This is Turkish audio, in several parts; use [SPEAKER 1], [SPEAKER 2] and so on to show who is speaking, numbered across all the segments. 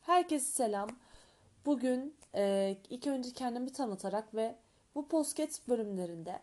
[SPEAKER 1] Herkese selam. Bugün e, ilk önce kendimi tanıtarak ve bu podcast bölümlerinde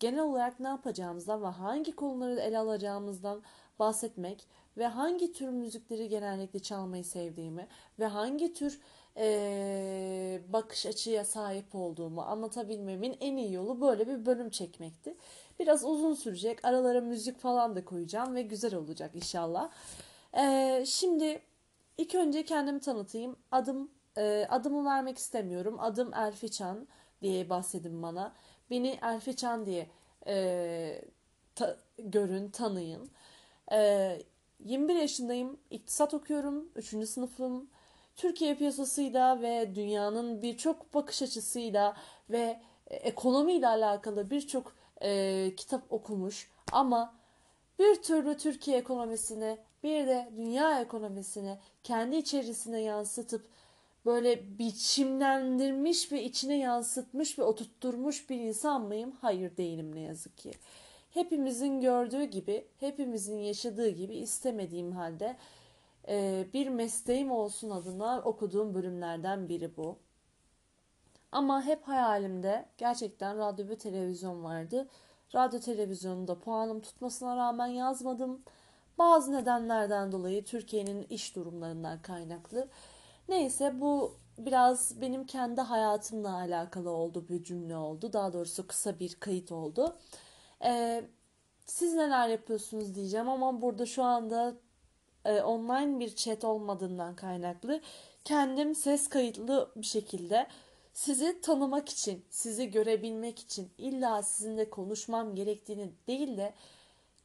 [SPEAKER 1] genel olarak ne yapacağımızdan ve hangi konuları ele alacağımızdan bahsetmek ve hangi tür müzikleri genellikle çalmayı sevdiğimi ve hangi tür e, bakış açıya sahip olduğumu anlatabilmemin en iyi yolu böyle bir bölüm çekmekti. Biraz uzun sürecek. Aralara müzik falan da koyacağım ve güzel olacak inşallah. E, şimdi ilk önce kendimi tanıtayım. Adım e, adımı vermek istemiyorum. Adım Elfi Çan diye bahsedin bana. Beni Elfi Çan diye e, ta, görün, tanıyın. E, 21 yaşındayım. İktisat okuyorum. 3. sınıfım. Türkiye piyasasıyla ve dünyanın birçok bakış açısıyla ve ekonomiyle alakalı birçok e, kitap okumuş ama bir türlü Türkiye ekonomisini bir de dünya ekonomisini kendi içerisine yansıtıp böyle biçimlendirmiş ve içine yansıtmış ve oturtturmuş bir insan mıyım? Hayır değilim ne yazık ki. Hepimizin gördüğü gibi, hepimizin yaşadığı gibi istemediğim halde e, bir mesleğim olsun adına okuduğum bölümlerden biri bu. Ama hep hayalimde gerçekten radyo ve televizyon vardı. Radyo televizyonunda puanım tutmasına rağmen yazmadım. Bazı nedenlerden dolayı Türkiye'nin iş durumlarından kaynaklı. Neyse bu biraz benim kendi hayatımla alakalı oldu bir cümle oldu. Daha doğrusu kısa bir kayıt oldu. Ee, siz neler yapıyorsunuz diyeceğim ama burada şu anda e, online bir chat olmadığından kaynaklı kendim ses kayıtlı bir şekilde sizi tanımak için, sizi görebilmek için illa sizinle konuşmam gerektiğini değil de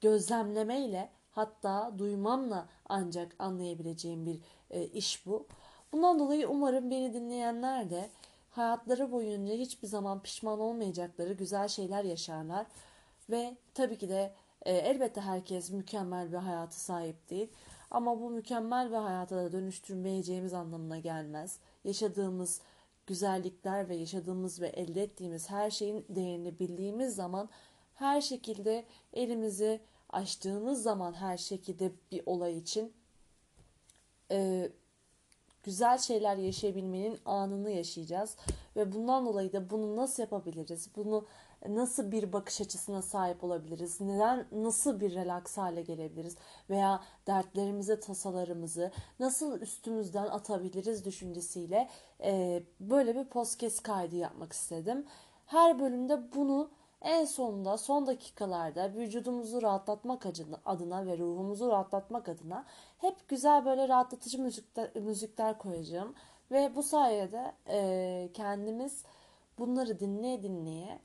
[SPEAKER 1] gözlemlemeyle hatta duymamla ancak anlayabileceğim bir e, iş bu. Bundan dolayı umarım beni dinleyenler de hayatları boyunca hiçbir zaman pişman olmayacakları güzel şeyler yaşarlar. Ve tabii ki de e, elbette herkes mükemmel bir hayatı sahip değil. Ama bu mükemmel bir hayata da dönüştürmeyeceğimiz anlamına gelmez. Yaşadığımız güzellikler ve yaşadığımız ve elde ettiğimiz her şeyin değerini bildiğimiz zaman her şekilde elimizi açtığımız zaman her şekilde bir olay için e, güzel şeyler yaşayabilmenin anını yaşayacağız. Ve bundan dolayı da bunu nasıl yapabiliriz? Bunu nasıl bir bakış açısına sahip olabiliriz? Neden nasıl bir relax hale gelebiliriz? Veya dertlerimizi, tasalarımızı nasıl üstümüzden atabiliriz düşüncesiyle e, böyle bir podcast kaydı yapmak istedim. Her bölümde bunu en sonunda son dakikalarda vücudumuzu rahatlatmak adına ve ruhumuzu rahatlatmak adına hep güzel böyle rahatlatıcı müzikler, müzikler koyacağım. Ve bu sayede e, kendimiz bunları dinleye dinleye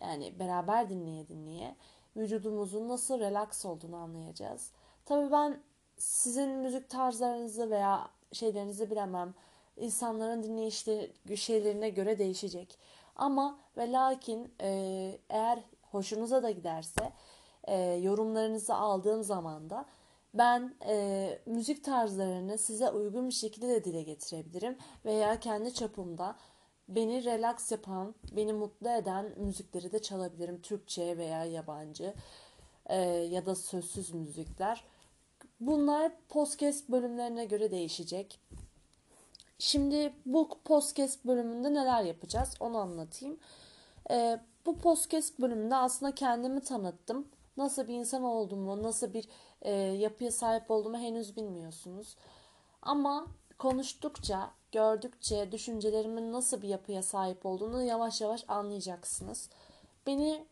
[SPEAKER 1] yani beraber dinleye dinleye vücudumuzun nasıl relax olduğunu anlayacağız. Tabii ben sizin müzik tarzlarınızı veya şeylerinizi bilemem. İnsanların dinleyişleri şeylerine göre değişecek. Ama ve lakin e, eğer hoşunuza da giderse e, yorumlarınızı aldığım zaman da ben e, müzik tarzlarını size uygun bir şekilde de dile getirebilirim veya kendi çapımda beni relax yapan, beni mutlu eden müzikleri de çalabilirim. Türkçe veya yabancı e, ya da sözsüz müzikler. Bunlar podcast bölümlerine göre değişecek. Şimdi bu podcast bölümünde neler yapacağız onu anlatayım. E, bu podcast bölümünde aslında kendimi tanıttım. Nasıl bir insan olduğumu, nasıl bir e, yapıya sahip olduğumu henüz bilmiyorsunuz. Ama konuştukça, gördükçe düşüncelerimin nasıl bir yapıya sahip olduğunu yavaş yavaş anlayacaksınız. Beni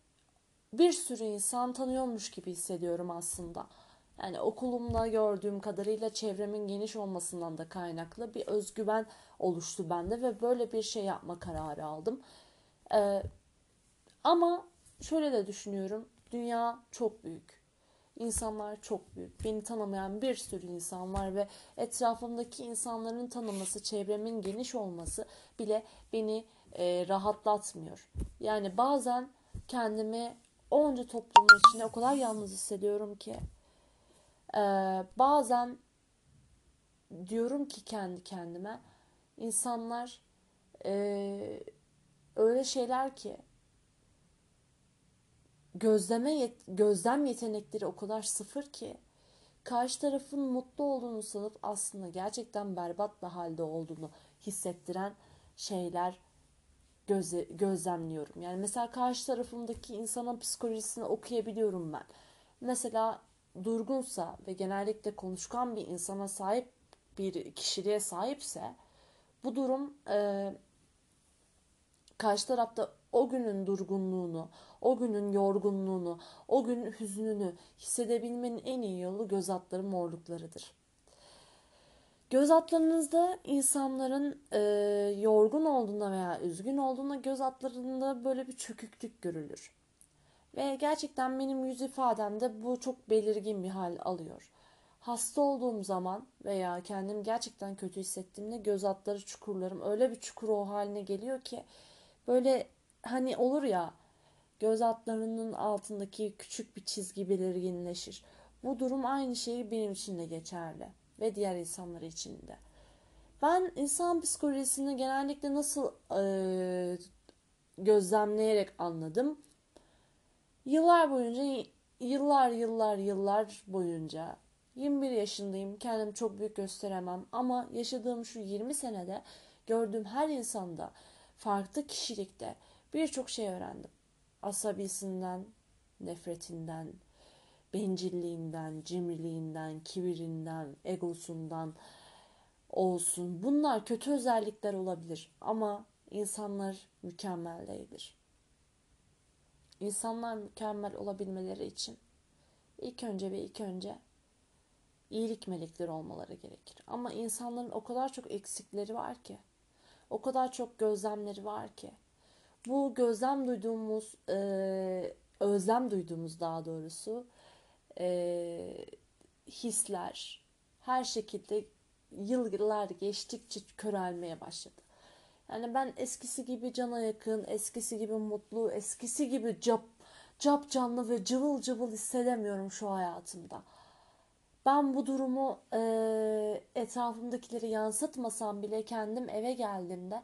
[SPEAKER 1] bir sürü insan tanıyormuş gibi hissediyorum aslında. Yani okulumda gördüğüm kadarıyla çevremin geniş olmasından da kaynaklı bir özgüven oluştu bende ve böyle bir şey yapma kararı aldım. Ee, ama şöyle de düşünüyorum. Dünya çok büyük. İnsanlar çok büyük. Beni tanımayan bir sürü insan var ve etrafımdaki insanların tanıması, çevremin geniş olması bile beni e, rahatlatmıyor. Yani bazen kendimi onca toplumun içinde o kadar yalnız hissediyorum ki e, bazen diyorum ki kendi kendime insanlar e, öyle şeyler ki gözleme yet gözlem yetenekleri o kadar sıfır ki karşı tarafın mutlu olduğunu sanıp aslında gerçekten berbat bir halde olduğunu hissettiren şeyler göze, gözlemliyorum. Yani mesela karşı tarafımdaki insanın psikolojisini okuyabiliyorum ben. Mesela durgunsa ve genellikle konuşkan bir insana sahip bir kişiliğe sahipse bu durum e, karşı tarafta o günün durgunluğunu, o günün yorgunluğunu, o günün hüznünü hissedebilmenin en iyi yolu göz atları morluklarıdır. Göz atlarınızda insanların e, yorgun olduğunda veya üzgün olduğunda göz atlarında böyle bir çöküklük görülür. Ve gerçekten benim yüz ifademde bu çok belirgin bir hal alıyor. Hasta olduğum zaman veya kendimi gerçekten kötü hissettiğimde göz atları çukurlarım öyle bir çukur o haline geliyor ki böyle hani olur ya göz altlarının altındaki küçük bir çizgi belirginleşir. Bu durum aynı şeyi benim için de geçerli ve diğer insanlar için de. Ben insan psikolojisini genellikle nasıl e, gözlemleyerek anladım. Yıllar boyunca, yıllar yıllar yıllar boyunca 21 yaşındayım. Kendimi çok büyük gösteremem ama yaşadığım şu 20 senede gördüğüm her insanda farklı kişilikte birçok şey öğrendim. Asabisinden, nefretinden, bencilliğinden, cimriliğinden, kibirinden, egosundan olsun. Bunlar kötü özellikler olabilir ama insanlar mükemmel değildir. İnsanlar mükemmel olabilmeleri için ilk önce ve ilk önce iyilik melekleri olmaları gerekir. Ama insanların o kadar çok eksikleri var ki, o kadar çok gözlemleri var ki, bu gözlem duyduğumuz, e, özlem duyduğumuz daha doğrusu e, hisler her şekilde yıllar geçtikçe körelmeye başladı. Yani ben eskisi gibi cana yakın, eskisi gibi mutlu, eskisi gibi cap, cap canlı ve cıvıl cıvıl hissedemiyorum şu hayatımda. Ben bu durumu e, etrafımdakileri yansıtmasam bile kendim eve geldiğimde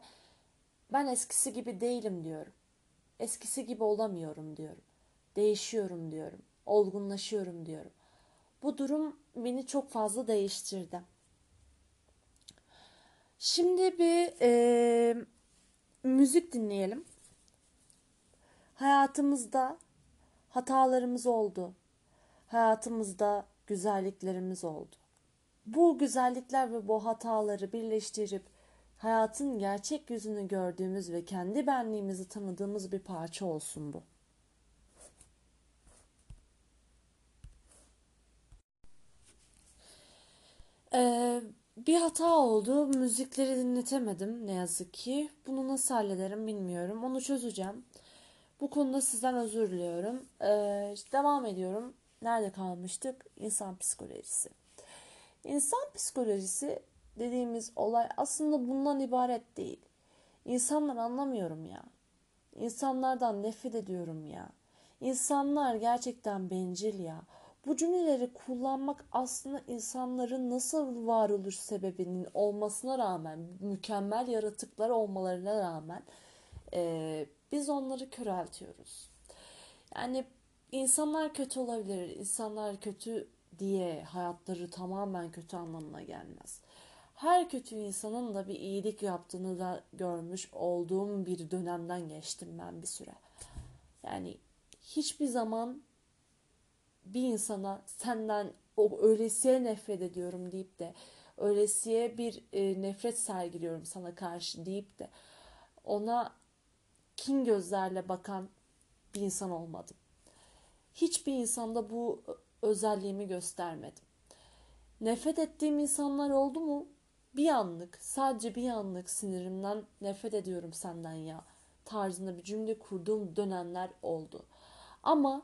[SPEAKER 1] ben eskisi gibi değilim diyorum. Eskisi gibi olamıyorum diyorum. Değişiyorum diyorum. Olgunlaşıyorum diyorum. Bu durum beni çok fazla değiştirdi. Şimdi bir e, müzik dinleyelim. Hayatımızda hatalarımız oldu. Hayatımızda güzelliklerimiz oldu. Bu güzellikler ve bu hataları birleştirip hayatın gerçek yüzünü gördüğümüz ve kendi benliğimizi tanıdığımız bir parça olsun bu. Ee, bir hata oldu. Müzikleri dinletemedim ne yazık ki. Bunu nasıl hallederim bilmiyorum. Onu çözeceğim. Bu konuda sizden özür diliyorum. Ee, devam ediyorum. Nerede kalmıştık? İnsan psikolojisi. İnsan psikolojisi dediğimiz olay aslında bundan ibaret değil. İnsanlar anlamıyorum ya. İnsanlardan nefret ediyorum ya. İnsanlar gerçekten bencil ya. Bu cümleleri kullanmak aslında insanların nasıl varoluş sebebinin olmasına rağmen, mükemmel yaratıklar olmalarına rağmen e, biz onları köreltiyoruz. Yani insanlar kötü olabilir, insanlar kötü diye hayatları tamamen kötü anlamına gelmez. Her kötü insanın da bir iyilik yaptığını da görmüş olduğum bir dönemden geçtim ben bir süre. Yani hiçbir zaman bir insana senden o öylesiye nefret ediyorum deyip de öylesiye bir e, nefret sergiliyorum sana karşı deyip de ona kin gözlerle bakan bir insan olmadım. Hiçbir insanda bu özelliğimi göstermedim. Nefret ettiğim insanlar oldu mu? Bir anlık, sadece bir anlık sinirimden nefret ediyorum senden ya tarzında bir cümle kurduğum dönemler oldu. Ama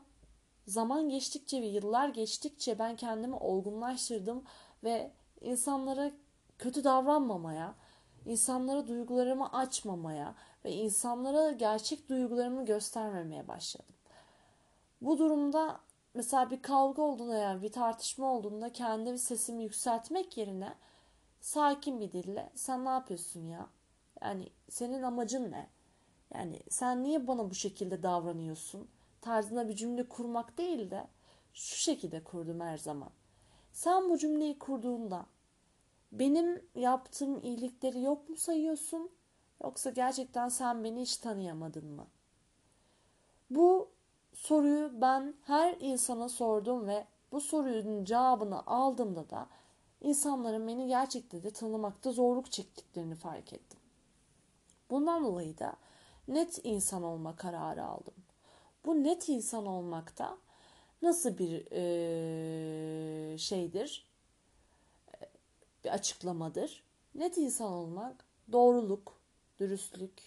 [SPEAKER 1] zaman geçtikçe ve yıllar geçtikçe ben kendimi olgunlaştırdım ve insanlara kötü davranmamaya, insanlara duygularımı açmamaya ve insanlara gerçek duygularımı göstermemeye başladım. Bu durumda mesela bir kavga olduğunda yani bir tartışma olduğunda kendi sesimi yükseltmek yerine sakin bir dille sen ne yapıyorsun ya? Yani senin amacın ne? Yani sen niye bana bu şekilde davranıyorsun? tarzında bir cümle kurmak değil de şu şekilde kurdum her zaman. Sen bu cümleyi kurduğunda benim yaptığım iyilikleri yok mu sayıyorsun? Yoksa gerçekten sen beni hiç tanıyamadın mı? Bu soruyu ben her insana sordum ve bu sorunun cevabını aldığımda da insanların beni gerçekten de tanımakta zorluk çektiklerini fark ettim. Bundan dolayı da net insan olma kararı aldım. Bu net insan olmakta nasıl bir e, şeydir? Bir açıklamadır. Net insan olmak doğruluk, dürüstlük,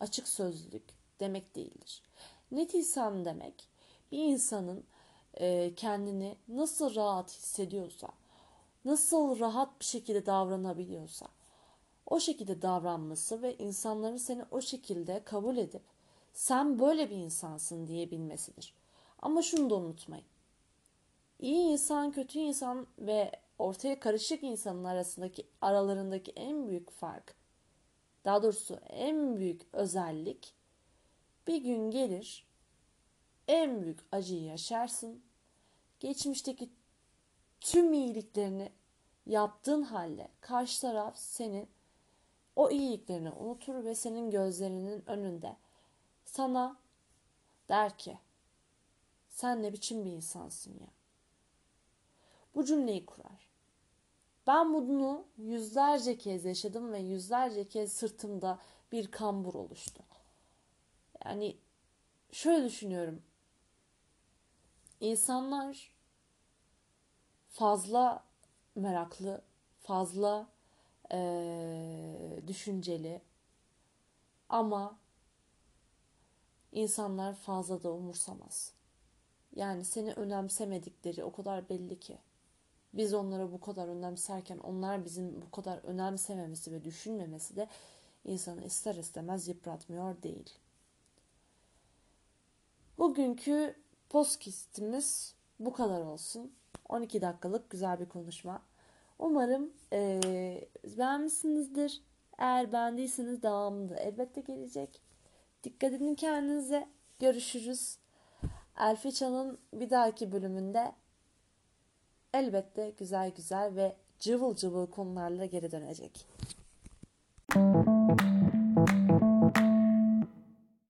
[SPEAKER 1] açık sözlülük demek değildir. Net insan demek bir insanın e, kendini nasıl rahat hissediyorsa, nasıl rahat bir şekilde davranabiliyorsa o şekilde davranması ve insanların seni o şekilde kabul edip sen böyle bir insansın diyebilmesidir. Ama şunu da unutmayın. İyi insan, kötü insan ve ortaya karışık insanın arasındaki aralarındaki en büyük fark, daha doğrusu en büyük özellik bir gün gelir en büyük acıyı yaşarsın. Geçmişteki tüm iyiliklerini yaptığın halde karşı taraf senin o iyiliklerini unutur ve senin gözlerinin önünde sana der ki sen ne biçim bir insansın ya. Bu cümleyi kurar. Ben bunu yüzlerce kez yaşadım ve yüzlerce kez sırtımda bir kambur oluştu. Yani şöyle düşünüyorum. İnsanlar fazla meraklı, fazla e, düşünceli ama insanlar fazla da umursamaz. Yani seni önemsemedikleri o kadar belli ki. Biz onlara bu kadar önemserken onlar bizim bu kadar önemsememesi ve düşünmemesi de insanı ister istemez yıpratmıyor değil. Bugünkü podcast'imiz bu kadar olsun. 12 dakikalık güzel bir konuşma. Umarım e, beğenmişsinizdir. Eğer beğendiyseniz devamında elbette gelecek. Dikkat edin kendinize. Görüşürüz. Elfiça'nın bir dahaki bölümünde elbette güzel güzel ve cıvıl cıvıl konularla geri dönecek. Müzik